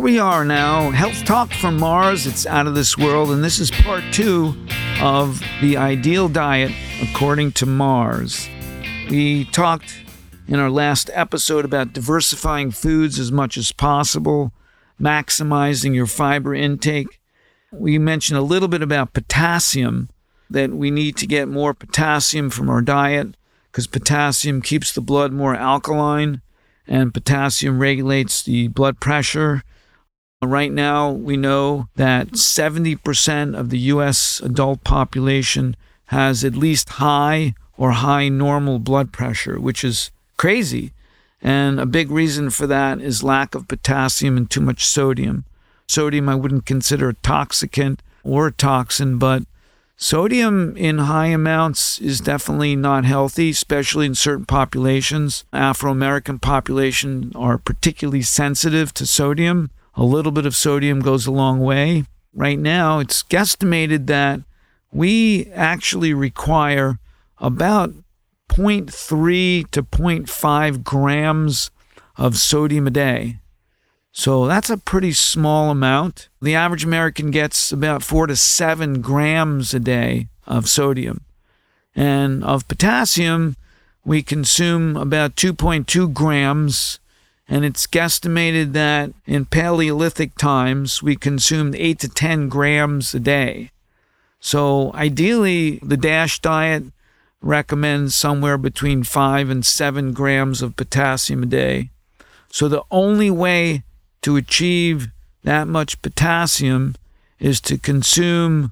Here we are now, Health Talk from Mars. It's out of this world, and this is part two of the ideal diet according to Mars. We talked in our last episode about diversifying foods as much as possible, maximizing your fiber intake. We mentioned a little bit about potassium, that we need to get more potassium from our diet because potassium keeps the blood more alkaline and potassium regulates the blood pressure. Right now, we know that 70% of the US adult population has at least high or high normal blood pressure, which is crazy. And a big reason for that is lack of potassium and too much sodium. Sodium, I wouldn't consider a toxicant or a toxin, but Sodium in high amounts is definitely not healthy, especially in certain populations. Afro American population are particularly sensitive to sodium. A little bit of sodium goes a long way. Right now, it's guesstimated that we actually require about 0.3 to 0.5 grams of sodium a day. So that's a pretty small amount. The average American gets about four to seven grams a day of sodium. And of potassium, we consume about 2.2 grams. And it's guesstimated that in Paleolithic times, we consumed 8 to 10 grams a day. So ideally, the DASH diet recommends somewhere between 5 and 7 grams of potassium a day. So the only way to achieve that much potassium is to consume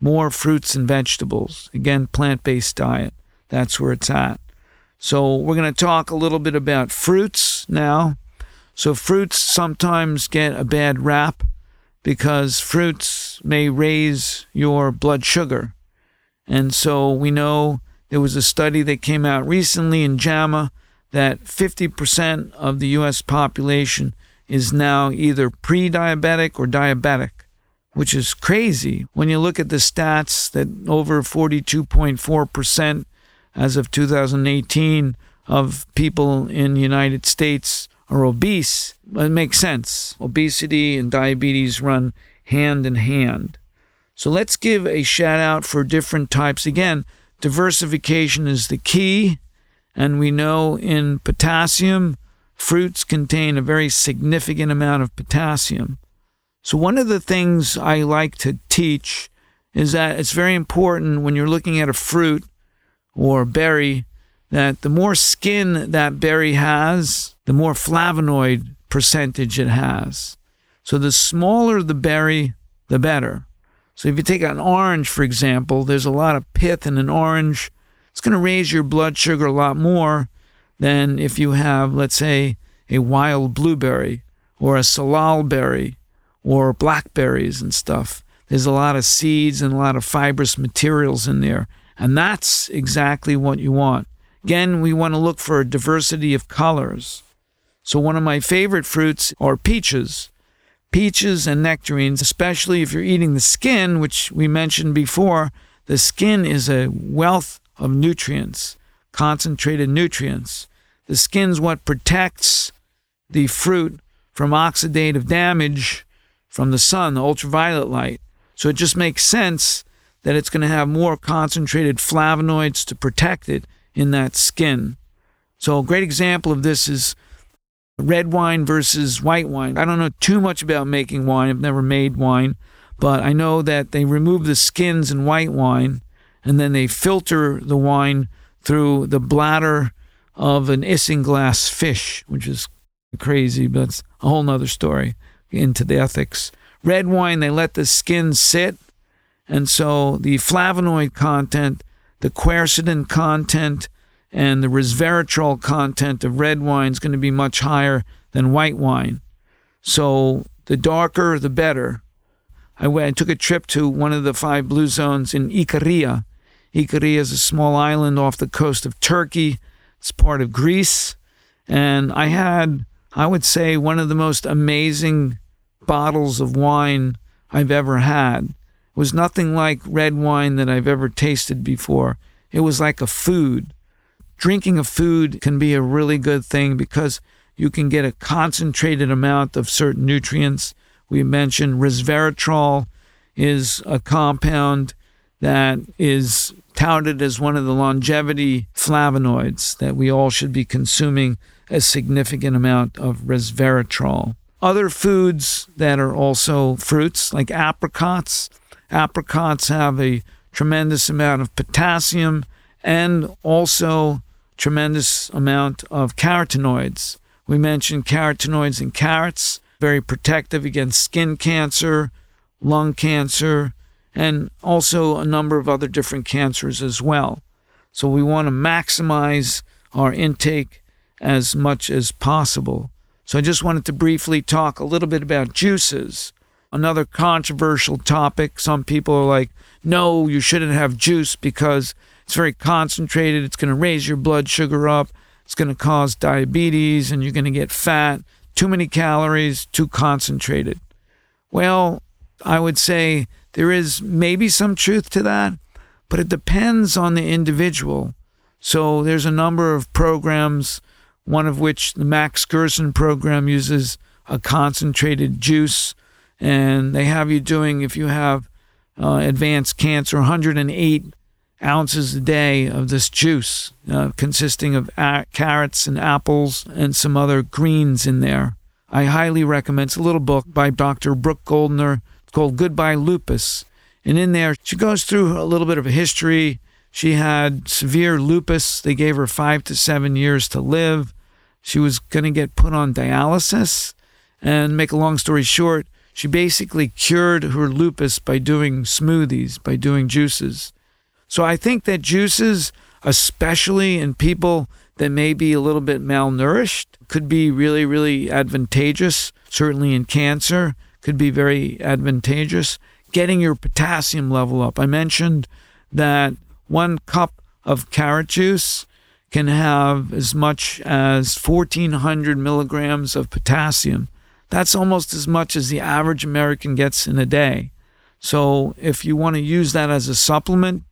more fruits and vegetables. Again, plant based diet. That's where it's at. So, we're going to talk a little bit about fruits now. So, fruits sometimes get a bad rap because fruits may raise your blood sugar. And so, we know there was a study that came out recently in JAMA that 50% of the US population is now either pre diabetic or diabetic, which is crazy when you look at the stats that over 42.4% as of 2018 of people in the United States are obese. It makes sense. Obesity and diabetes run hand in hand. So let's give a shout out for different types. Again, diversification is the key. And we know in potassium, fruits contain a very significant amount of potassium. So, one of the things I like to teach is that it's very important when you're looking at a fruit or a berry that the more skin that berry has, the more flavonoid percentage it has. So, the smaller the berry, the better. So, if you take an orange, for example, there's a lot of pith in an orange. It's going to raise your blood sugar a lot more than if you have, let's say, a wild blueberry or a salal berry or blackberries and stuff. There's a lot of seeds and a lot of fibrous materials in there. And that's exactly what you want. Again, we want to look for a diversity of colors. So, one of my favorite fruits are peaches. Peaches and nectarines, especially if you're eating the skin, which we mentioned before, the skin is a wealth of nutrients, concentrated nutrients. The skin's what protects the fruit from oxidative damage from the sun, the ultraviolet light. So it just makes sense that it's going to have more concentrated flavonoids to protect it in that skin. So a great example of this is red wine versus white wine. I don't know too much about making wine. I've never made wine, but I know that they remove the skins in white wine and then they filter the wine through the bladder of an isinglass fish, which is crazy, but it's a whole nother story into the ethics. Red wine, they let the skin sit. And so the flavonoid content, the quercetin content, and the resveratrol content of red wine is going to be much higher than white wine. So the darker, the better. I, went, I took a trip to one of the five blue zones in Ikaria. Ikaria is a small island off the coast of Turkey. It's part of Greece. And I had, I would say, one of the most amazing bottles of wine I've ever had. Was nothing like red wine that I've ever tasted before. It was like a food. Drinking a food can be a really good thing because you can get a concentrated amount of certain nutrients. We mentioned resveratrol is a compound that is touted as one of the longevity flavonoids that we all should be consuming a significant amount of resveratrol. Other foods that are also fruits, like apricots, apricots have a tremendous amount of potassium and also tremendous amount of carotenoids. We mentioned carotenoids in carrots, very protective against skin cancer, lung cancer, and also a number of other different cancers as well. So we want to maximize our intake as much as possible. So I just wanted to briefly talk a little bit about juices. Another controversial topic. Some people are like, no, you shouldn't have juice because it's very concentrated. It's going to raise your blood sugar up. It's going to cause diabetes and you're going to get fat. Too many calories, too concentrated. Well, I would say there is maybe some truth to that, but it depends on the individual. So there's a number of programs, one of which the Max Gerson program uses a concentrated juice, and they have you doing, if you have uh, advanced cancer, 108 ounces a day of this juice, uh, consisting of a- carrots and apples and some other greens in there. I highly recommend. It's a little book by Dr. Brooke Goldner called Goodbye Lupus. And in there, she goes through a little bit of a history. She had severe lupus. They gave her five to seven years to live. She was going to get put on dialysis. And make a long story short, she basically cured her lupus by doing smoothies, by doing juices. So I think that juices, especially in people that may be a little bit malnourished, could be really, really advantageous, certainly in cancer could be very advantageous. Getting your potassium level up. I mentioned that one cup of carrot juice can have as much as 1400 milligrams of potassium. That's almost as much as the average American gets in a day. So if you want to use that as a supplement,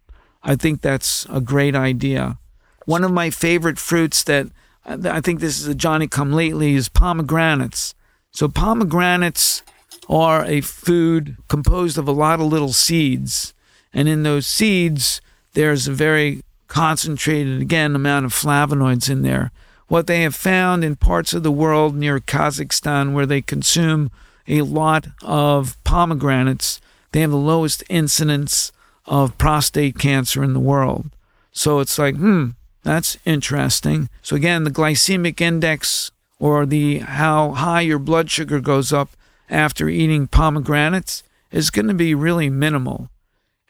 I think that's a great idea. One of my favorite fruits that I think this is a Johnny come lately is pomegranates. So pomegranates are a food composed of a lot of little seeds. And in those seeds, there's a very concentrated, again, amount of flavonoids in there. What they have found in parts of the world near Kazakhstan where they consume a lot of pomegranates, they have the lowest incidence of prostate cancer in the world. So it's like, hmm, that's interesting. So again, the glycemic index or the how high your blood sugar goes up after eating pomegranates is going to be really minimal.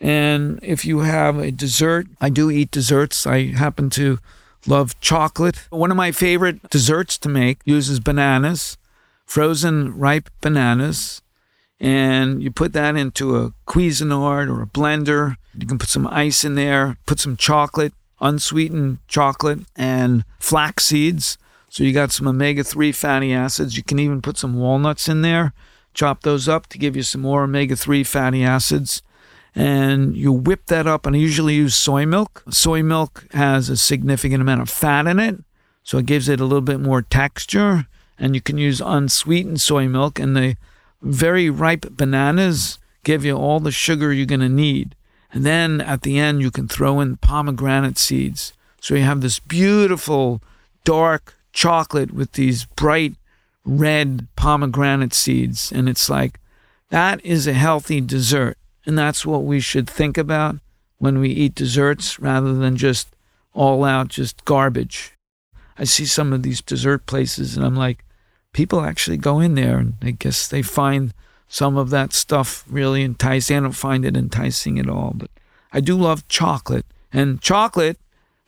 And if you have a dessert, I do eat desserts. I happen to love chocolate. One of my favorite desserts to make uses bananas, frozen ripe bananas, and you put that into a Cuisinart or a blender. You can put some ice in there, put some chocolate, unsweetened chocolate, and flax seeds. So you got some omega 3 fatty acids. You can even put some walnuts in there, chop those up to give you some more omega 3 fatty acids. And you whip that up, and I usually use soy milk. Soy milk has a significant amount of fat in it, so it gives it a little bit more texture. And you can use unsweetened soy milk, and the very ripe bananas give you all the sugar you're going to need. And then at the end, you can throw in pomegranate seeds. So you have this beautiful, dark chocolate with these bright red pomegranate seeds. And it's like, that is a healthy dessert. And that's what we should think about when we eat desserts rather than just all out, just garbage. I see some of these dessert places and I'm like, people actually go in there and I guess they find some of that stuff really enticing. I don't find it enticing at all, but I do love chocolate. And chocolate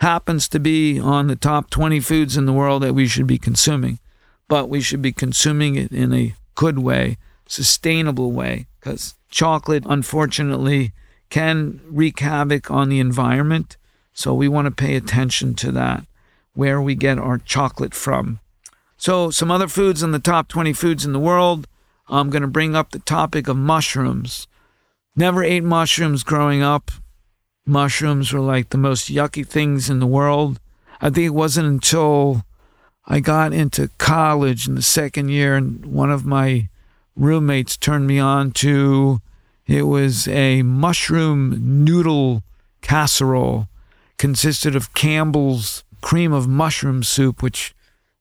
happens to be on the top 20 foods in the world that we should be consuming, but we should be consuming it in a good way, sustainable way, because chocolate, unfortunately, can wreak havoc on the environment. So we want to pay attention to that, where we get our chocolate from. So, some other foods in the top 20 foods in the world. I'm going to bring up the topic of mushrooms. Never ate mushrooms growing up. Mushrooms were like the most yucky things in the world. I think it wasn't until I got into college in the second year, and one of my roommates turned me on to it was a mushroom noodle casserole, consisted of Campbell's cream of mushroom soup, which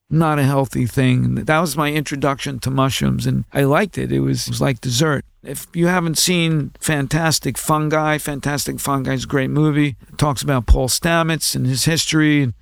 not a healthy thing. That was my introduction to mushrooms, and I liked it. It was, it was like dessert. If you haven't seen Fantastic Fungi, Fantastic Fungi is a great movie. It talks about Paul Stamets and his history and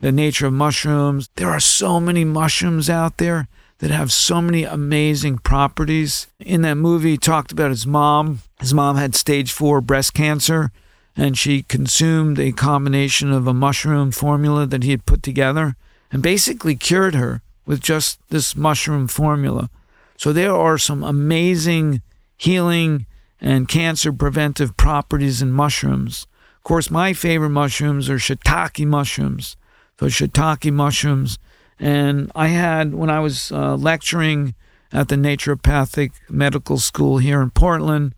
the nature of mushrooms. There are so many mushrooms out there that have so many amazing properties. In that movie, he talked about his mom. His mom had stage four breast cancer, and she consumed a combination of a mushroom formula that he had put together and basically cured her with just this mushroom formula. So there are some amazing healing and cancer preventive properties in mushrooms. Of course, my favorite mushrooms are shiitake mushrooms. So shiitake mushrooms. And I had, when I was uh, lecturing at the naturopathic medical school here in Portland,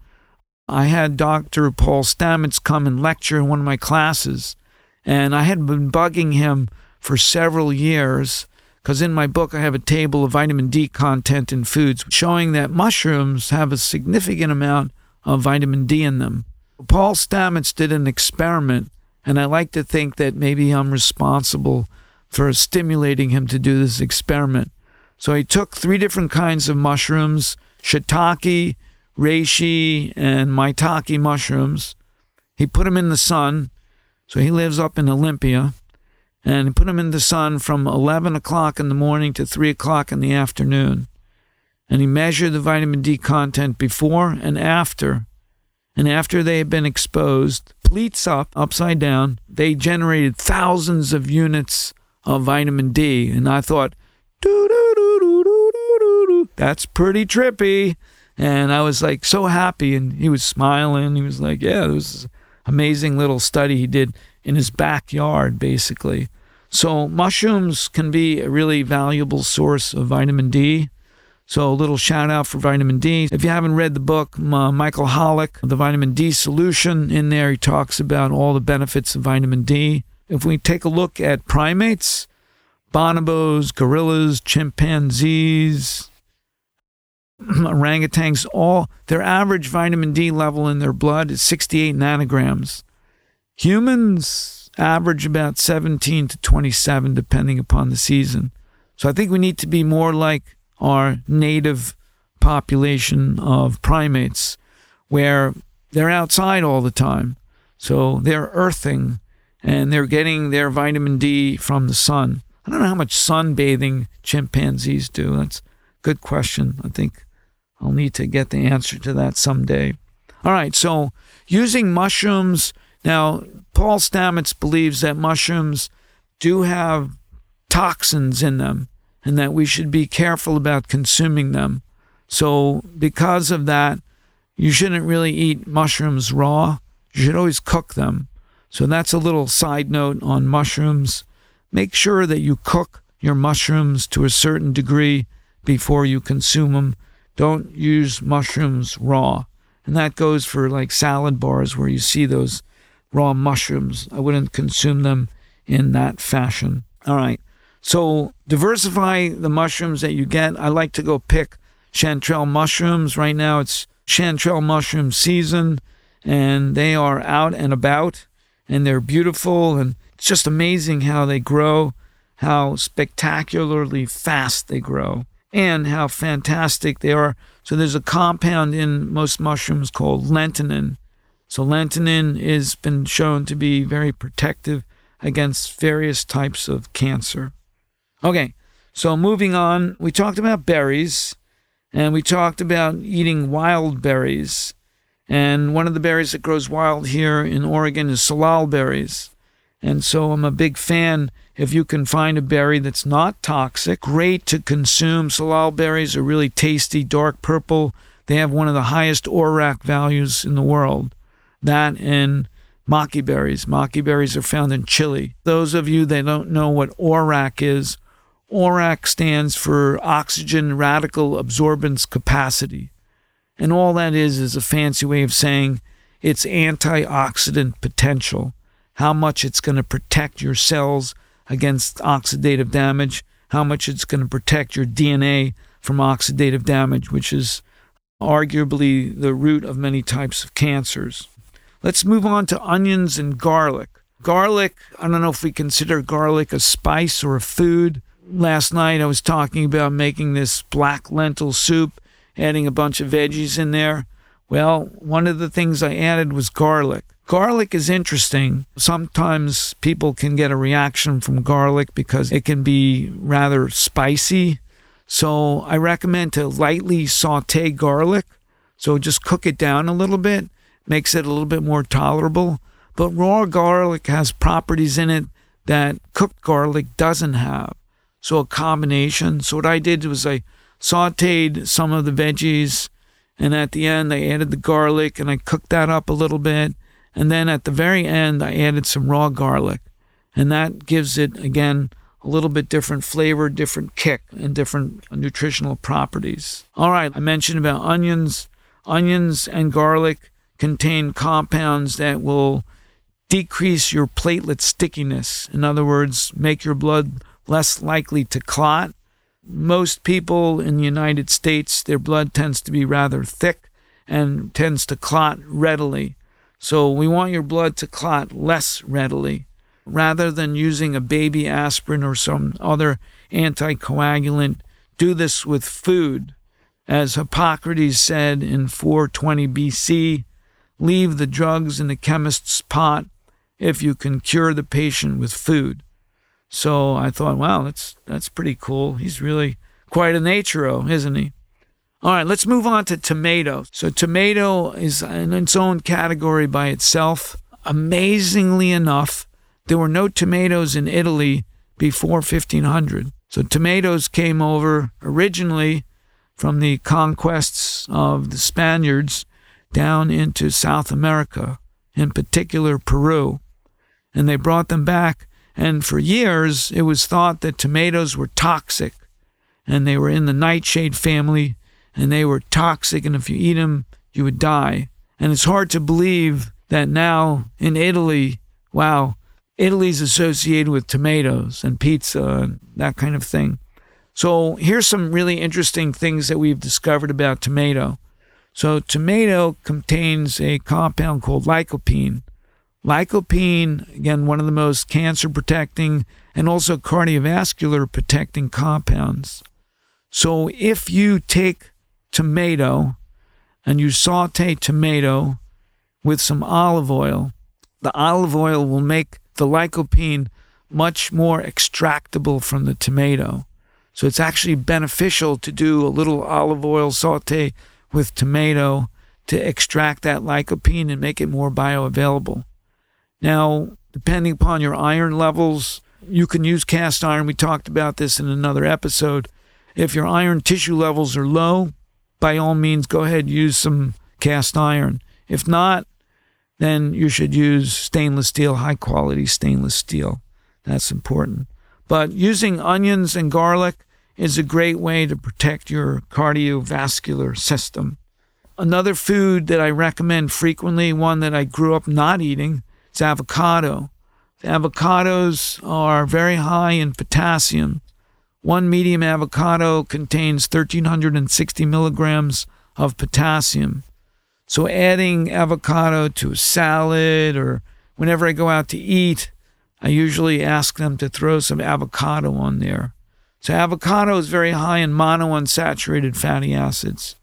I had Dr. Paul Stamets come and lecture in one of my classes. And I had been bugging him for several years because in my book I have a table of vitamin D content in foods showing that mushrooms have a significant amount of vitamin D in them. Paul Stamets did an experiment, and I like to think that maybe I'm responsible for stimulating him to do this experiment. So he took three different kinds of mushrooms shiitake, reishi, and maitake mushrooms. He put them in the sun. So he lives up in Olympia and he put them in the sun from 11 o'clock in the morning to 3 o'clock in the afternoon. And he measured the vitamin D content before and after. And after they had been exposed, pleats up, upside down, they generated thousands of units of vitamin D. And I thought, that's pretty trippy. And I was like so happy. And he was smiling. He was like, yeah, it was amazing little study he did in his backyard, basically. So, mushrooms can be a really valuable source of vitamin D. So, a little shout out for vitamin D. If you haven't read the book, Michael Holick, The Vitamin D Solution, in there he talks about all the benefits of vitamin D. If we take a look at primates, bonobos, gorillas, chimpanzees, orangutans, all their average vitamin D level in their blood is 68 nanograms. Humans average about 17 to 27, depending upon the season. So I think we need to be more like our native population of primates, where they're outside all the time. So they're earthing and they're getting their vitamin D from the sun. I don't know how much sunbathing chimpanzees do. That's a good question. I think I'll need to get the answer to that someday. All right, so using mushrooms now, Paul Stamets believes that mushrooms do have toxins in them and that we should be careful about consuming them. So, because of that, you shouldn't really eat mushrooms raw. You should always cook them. So, that's a little side note on mushrooms. Make sure that you cook your mushrooms to a certain degree before you consume them. Don't use mushrooms raw. And that goes for like salad bars where you see those raw mushrooms. I wouldn't consume them in that fashion. All right. So diversify the mushrooms that you get. I like to go pick chanterelle mushrooms. Right now it's chanterelle mushroom season and they are out and about and they're beautiful and it's just amazing how they grow, how spectacularly fast they grow and how fantastic they are. So there's a compound in most mushrooms called lentinan so lentinan has been shown to be very protective against various types of cancer. Okay, so moving on, we talked about berries and we talked about eating wild berries. And one of the berries that grows wild here in Oregon is salal berries. And so I'm a big fan if you can find a berry that's not toxic, great to consume. Salal berries are really tasty, dark purple. They have one of the highest ORAC values in the world that and maqui berries. Maqui berries are found in Chile. Those of you that don't know what ORAC is, ORAC stands for oxygen radical absorbance capacity. And all that is is a fancy way of saying it's antioxidant potential, how much it's going to protect your cells against oxidative damage, how much it's going to protect your DNA from oxidative damage, which is arguably the root of many types of cancers. Let's move on to onions and garlic. Garlic, I don't know if we consider garlic a spice or a food. Last night I was talking about making this black lentil soup, adding a bunch of veggies in there. Well, one of the things I added was garlic. Garlic is interesting. Sometimes people can get a reaction from garlic because it can be rather spicy. So I recommend to lightly saute garlic. So just cook it down a little bit, makes it a little bit more tolerable. But raw garlic has properties in it that cooked garlic doesn't have. So a combination. So what I did was I sauteed some of the veggies and at the end I added the garlic and I cooked that up a little bit. And then at the very end I added some raw garlic. And that gives it again a little bit different flavor, different kick, and different nutritional properties. All right, I mentioned about onions. Onions and garlic contain compounds that will decrease your platelet stickiness. In other words, make your blood less likely to clot. Most people in the United States, their blood tends to be rather thick and tends to clot readily. So we want your blood to clot less readily rather than using a baby aspirin or some other anticoagulant, do this with food. As Hippocrates said in 420 BC, leave the drugs in the chemist's pot if you can cure the patient with food. So I thought, wow, that's that's pretty cool. He's really quite a naturo, isn't he? All right, let's move on to tomato. So tomato is in its own category by itself. Amazingly enough, there were no tomatoes in Italy before 1500. So tomatoes came over originally from the conquests of the Spaniards down into South America, in particular Peru. And they brought them back. And for years, it was thought that tomatoes were toxic. And they were in the nightshade family, and they were toxic. And if you eat them, you would die. And it's hard to believe that now in Italy, wow, Italy's associated with tomatoes and pizza and that kind of thing. So here's some really interesting things that we've discovered about tomato. So tomato contains a compound called lycopene. Lycopene, again, one of the most cancer protecting and also cardiovascular protecting compounds. So if you take tomato and you saute tomato with some olive oil, the olive oil will make the lycopene much more extractable from the tomato. So it's actually beneficial to do a little olive oil saute with tomato to extract that lycopene and make it more bioavailable. Now, depending upon your iron levels, you can use cast iron. We talked about this in another episode. If your iron tissue levels are low, by all means, go ahead and use some cast iron. If not, then you should use stainless steel, high quality stainless steel. That's important. But using onions and garlic is a great way to protect your cardiovascular system. Another food that I recommend frequently, one that I grew up not eating, is avocado. The avocados are very high in potassium. One medium avocado contains 1,360 milligrams of potassium. So adding avocado to a salad or whenever I go out to eat, I usually ask them to throw some avocado on there. So avocado is very high in monounsaturated fatty acids.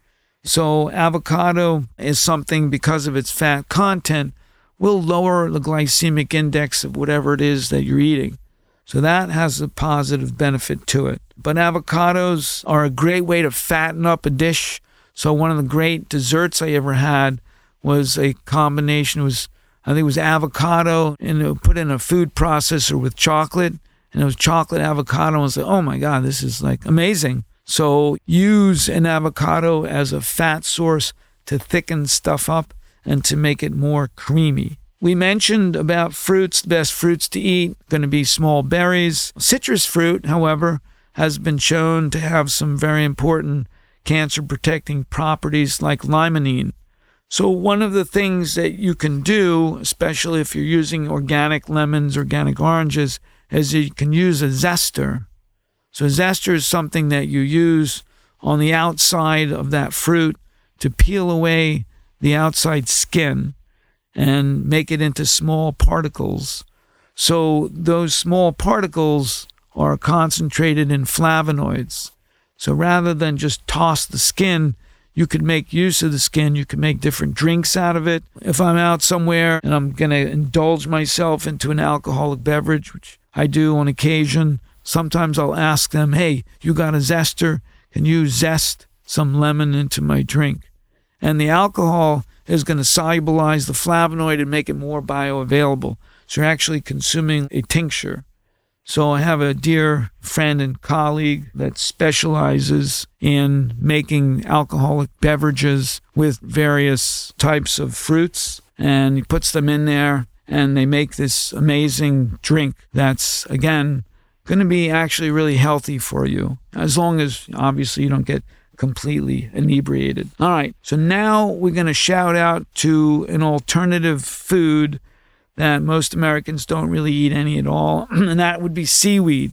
So avocado is something because of its fat content will lower the glycemic index of whatever it is that you're eating. So that has a positive benefit to it. But avocados are a great way to fatten up a dish so one of the great desserts I ever had was a combination. It was I think it was avocado and it was put in a food processor with chocolate, and it was chocolate avocado. and I was like, oh my god, this is like amazing. So use an avocado as a fat source to thicken stuff up and to make it more creamy. We mentioned about fruits, best fruits to eat, going to be small berries. Citrus fruit, however, has been shown to have some very important cancer protecting properties like limonene. So, one of the things that you can do, especially if you're using organic lemons, organic oranges, is you can use a zester. So, a zester is something that you use on the outside of that fruit to peel away the outside skin and make it into small particles. So, those small particles are concentrated in flavonoids. So, rather than just toss the skin, you could make use of the skin. You could make different drinks out of it. If I'm out somewhere and I'm going to indulge myself into an alcoholic beverage, which I do on occasion, sometimes I'll ask them, hey, you got a zester? Can you zest some lemon into my drink? And the alcohol is going to solubilize the flavonoid and make it more bioavailable. So you're actually consuming a tincture. So I have a dear friend and colleague that specializes in making alcoholic beverages with various types of fruits and he puts them in there and they make this amazing drink that's again going to be actually really healthy for you as long as obviously you don't get completely inebriated. All right. So now we're going to shout out to an alternative food that most Americans don't really eat any at all, and that would be seaweed.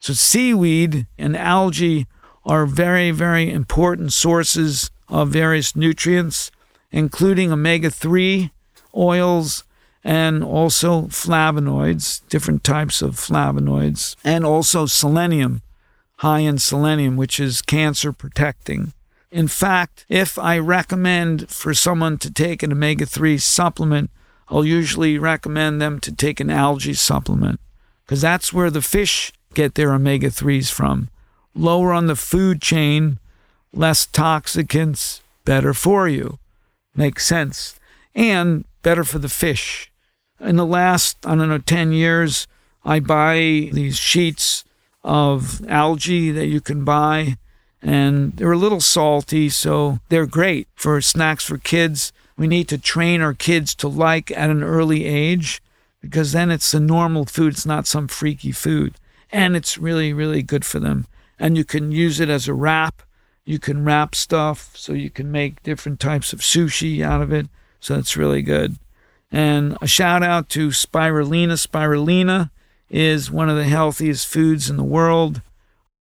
So, seaweed and algae are very, very important sources of various nutrients, including omega 3 oils and also flavonoids, different types of flavonoids, and also selenium, high in selenium, which is cancer protecting. In fact, if I recommend for someone to take an omega 3 supplement, I'll usually recommend them to take an algae supplement because that's where the fish get their omega 3s from. Lower on the food chain, less toxicants, better for you. Makes sense. And better for the fish. In the last, I don't know, 10 years, I buy these sheets of algae that you can buy, and they're a little salty, so they're great for snacks for kids we need to train our kids to like at an early age because then it's a normal food. It's not some freaky food. And it's really, really good for them. And you can use it as a wrap. You can wrap stuff so you can make different types of sushi out of it. So it's really good. And a shout out to spirulina. Spirulina is one of the healthiest foods in the world,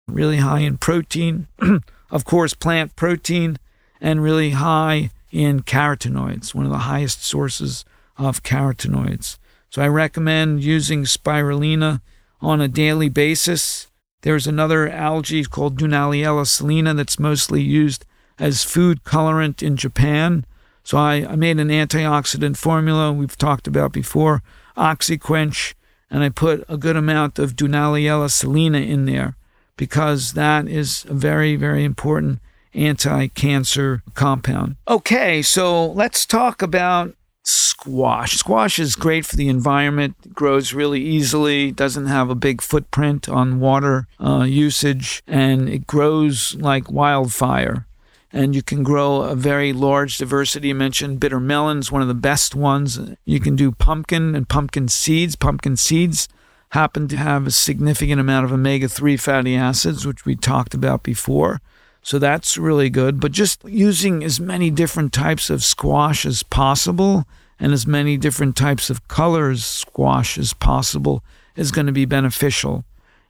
really high in protein, of course, plant protein, and really high in carotenoids, one of the highest sources of carotenoids. So I recommend using spirulina on a daily basis. There's another algae called Dunaliella salina that's mostly used as food colorant in Japan. So I, I made an antioxidant formula we've talked about before, OxyQuench, and I put a good amount of Dunaliella salina in there because that is a very, very important anti cancer compound. Okay, so let's talk about squash. Squash is great for the environment, it grows really easily, doesn't have a big footprint on water uh, usage, and it grows like wildfire. And you can grow a very large diversity. You mentioned bitter melons, one of the best ones. You can do pumpkin and pumpkin seeds. Pumpkin seeds happen to have a significant amount of omega 3 fatty acids, which we talked about before. So that's really good. But just using as many different types of squash as possible and as many different types of colors squash as possible is going to be beneficial.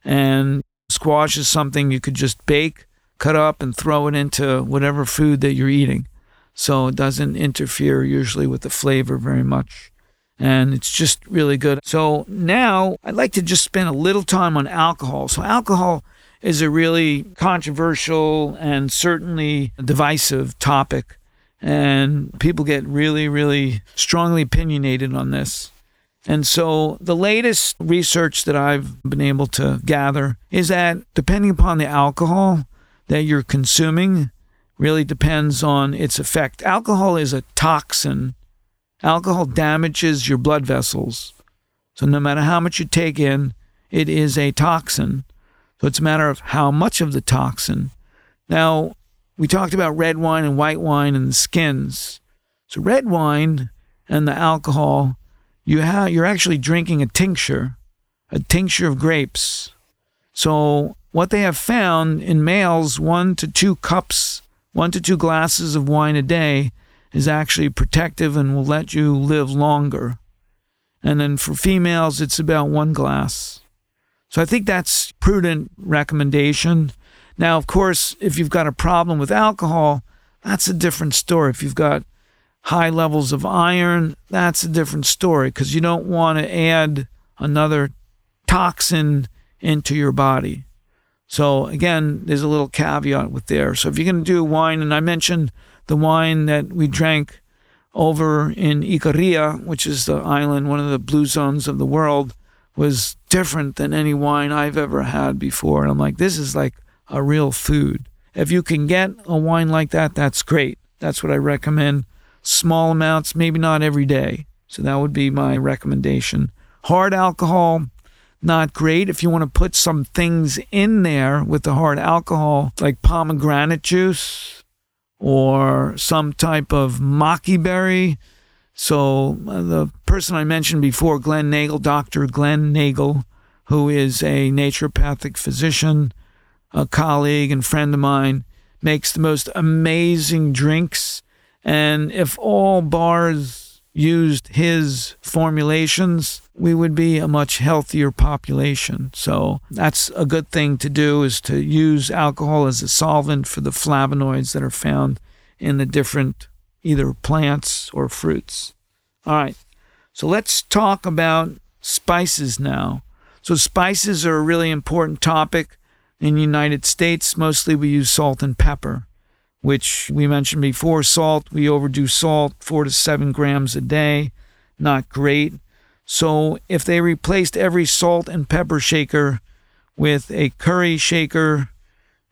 And squash is something you could just bake, cut up, and throw it into whatever food that you're eating. So it doesn't interfere usually with the flavor very much. And it's just really good. So now I'd like to just spend a little time on alcohol. So, alcohol is a really controversial and certainly divisive topic. And people get really, really strongly opinionated on this. And so the latest research that I've been able to gather is that depending upon the alcohol that you're consuming, really depends on its effect. Alcohol is a toxin. Alcohol damages your blood vessels. So no matter how much you take in, it is a toxin. So it's a matter of how much of the toxin. Now, we talked about red wine and white wine and the skins. So red wine and the alcohol, you have you're actually drinking a tincture, a tincture of grapes. So what they have found in males, one to two cups, one to two glasses of wine a day is actually protective and will let you live longer. And then for females, it's about one glass. So I think that's prudent recommendation. Now, of course, if you've got a problem with alcohol, that's a different story. If you've got high levels of iron, that's a different story because you don't want to add another toxin into your body. So again, there's a little caveat with there. So if you're going to do wine, and I mentioned the wine that we drank over in Icaria, which is the island, one of the blue zones of the world, was different than any wine I've ever had before. And I'm like, this is like a real food. If you can get a wine like that, that's great. That's what I recommend. Small amounts, maybe not every day. So that would be my recommendation. Hard alcohol, not great. If you want to put some things in there with the hard alcohol, like pomegranate juice or some type of maqui berry. So uh, the person I mentioned before, Glen Nagel, Dr. Glen Nagel, who is a naturopathic physician, a colleague and friend of mine, makes the most amazing drinks. And if all bars used his formulations, we would be a much healthier population. So that's a good thing to do is to use alcohol as a solvent for the flavonoids that are found in the different either plants or fruits. All right. So let's talk about spices now. So spices are a really important topic in the United States. Mostly we use salt and pepper which we mentioned before. Salt, we overdo salt, four to seven grams a day. Not great. So if they replaced every salt and pepper shaker with a curry shaker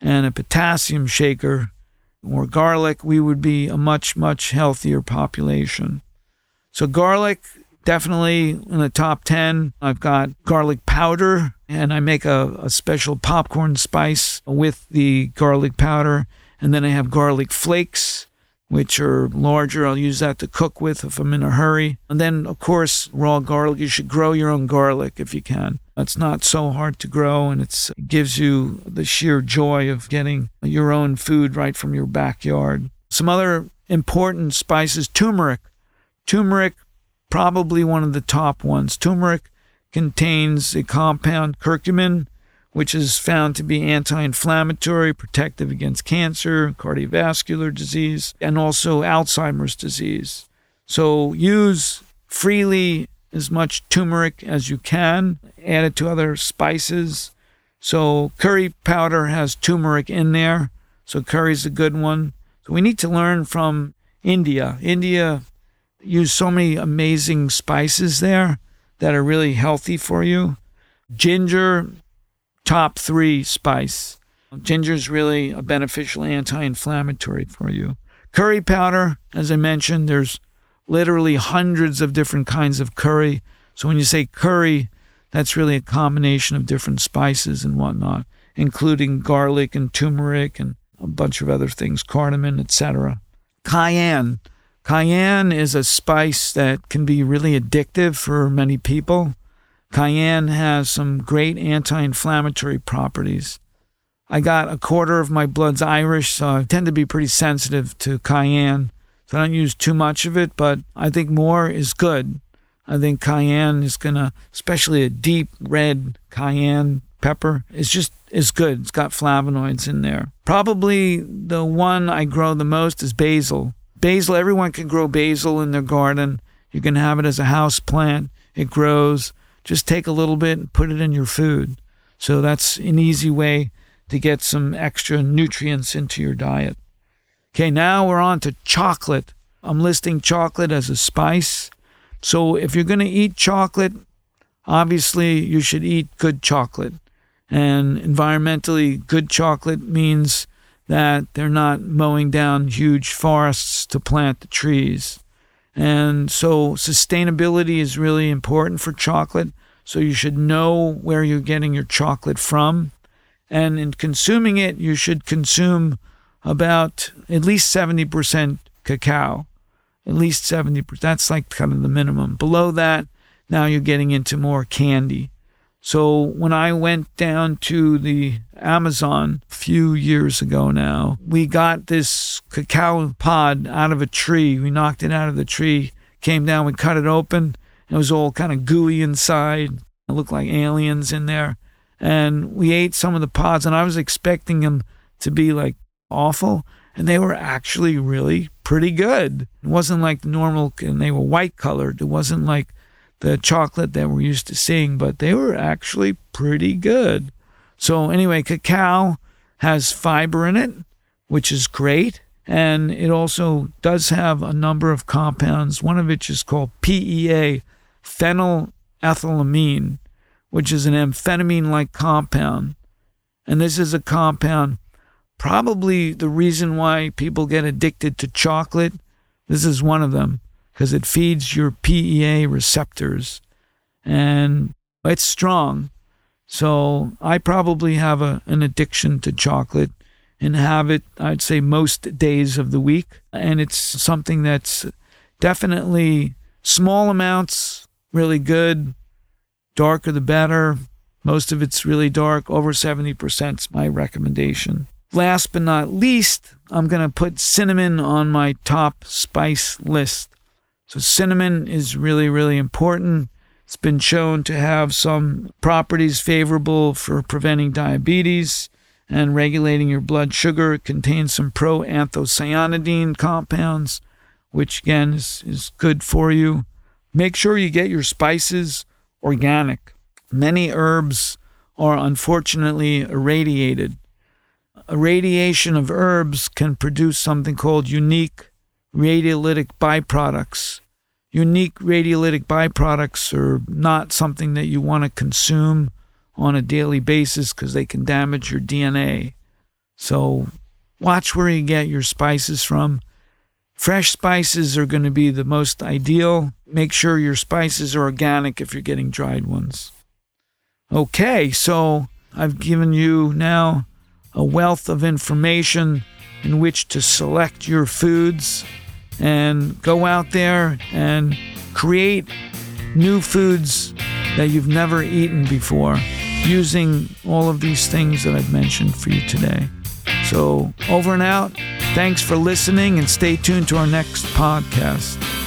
and a potassium shaker or garlic, we would be a much, much healthier population. So garlic, definitely in the top 10. I've got garlic powder, and I make a, a special popcorn spice with the garlic powder. And then I have garlic flakes, which are larger. I'll use that to cook with if I'm in a hurry. And then, of course, raw garlic. You should grow your own garlic if you can. It's not so hard to grow, and it gives you the sheer joy of getting your own food right from your backyard. Some other important spices turmeric. Turmeric, probably one of the top ones. Turmeric contains a compound curcumin, which is found to be anti inflammatory, protective against cancer, cardiovascular disease, and also Alzheimer's disease. So use freely as much turmeric as you can, add it to other spices. So curry powder has turmeric in there, so curry's a good one. So we need to learn from India. India use so many amazing spices there that are really healthy for you. Ginger top three spice. Ginger is really a beneficial anti inflammatory for you. Curry powder, as I mentioned, there's literally hundreds of different kinds of curry. So when you say curry, that's really a combination of different spices and whatnot, including garlic and turmeric and a bunch of other things, cardamom, etc. Cayenne. Cayenne is a spice that can be really addictive for many people. Cayenne has some great anti inflammatory properties. I got a quarter of my blood's Irish, so I tend to be pretty sensitive to cayenne. So I don't use too much of it, but I think more is good. I think cayenne is gonna, especially a deep red cayenne pepper, is just is good. It's got flavonoids in there. Probably the one I grow the most is basil. Basil, everyone can grow basil in their garden. You can have it as a house plant. It grows just take a little bit and put it in your food. So that's an easy way to get some extra nutrients into your diet. Okay, now we're on to chocolate. I'm listing chocolate as a spice. So if you're going to eat chocolate, obviously you should eat good chocolate. And environmentally good chocolate means that they're not mowing down huge forests to plant the trees. And so sustainability is really important for chocolate. So you should know where you're getting your chocolate from. And in consuming it, you should consume about at least 70% cacao. At least 70%. That's like kind of the minimum. Below that, now you're getting into more candy. So when I went down to the Amazon a few years ago now, we got this cacao pod out of a tree. We knocked it out of the tree, came down, we cut it open. It was all kind of gooey inside. It looked like aliens in there. And we ate some of the pods, and I was expecting them to be like awful, and they were actually really pretty good. It wasn't like normal, and they were white colored. It wasn't like the chocolate that we're used to seeing, but they were actually pretty good. So, anyway, cacao has fiber in it, which is great. And it also does have a number of compounds, one of which is called PEA, phenylethylamine, which is an amphetamine like compound. And this is a compound, probably the reason why people get addicted to chocolate. This is one of them because it feeds your PEA receptors and it's strong. So I probably have a, an addiction to chocolate and have it, I'd say, most days of the week. And it's something that's definitely small amounts, really good. Darker the better. Most of it's really dark. Over 70% is my recommendation. Last but not least, I'm going to put cinnamon on my top spice list. So, cinnamon is really, really important. It's been shown to have some properties favorable for preventing diabetes and regulating your blood sugar. It contains some proanthocyanidin compounds, which again is, is good for you. Make sure you get your spices organic. Many herbs are unfortunately irradiated. Irradiation of herbs can produce something called unique radiolytic byproducts. Unique radiolytic byproducts are not something that you want to consume on a daily basis because they can damage your DNA. So watch where you get your spices from. Fresh spices are going to be the most ideal. Make sure your spices are organic if you're getting dried ones. Okay, so I've given you now a wealth of information in which to select your foods and go out there and create new foods that you've never eaten before using all of these things that I've mentioned for you today. So, over and out. Thanks for listening and stay tuned to our next podcast.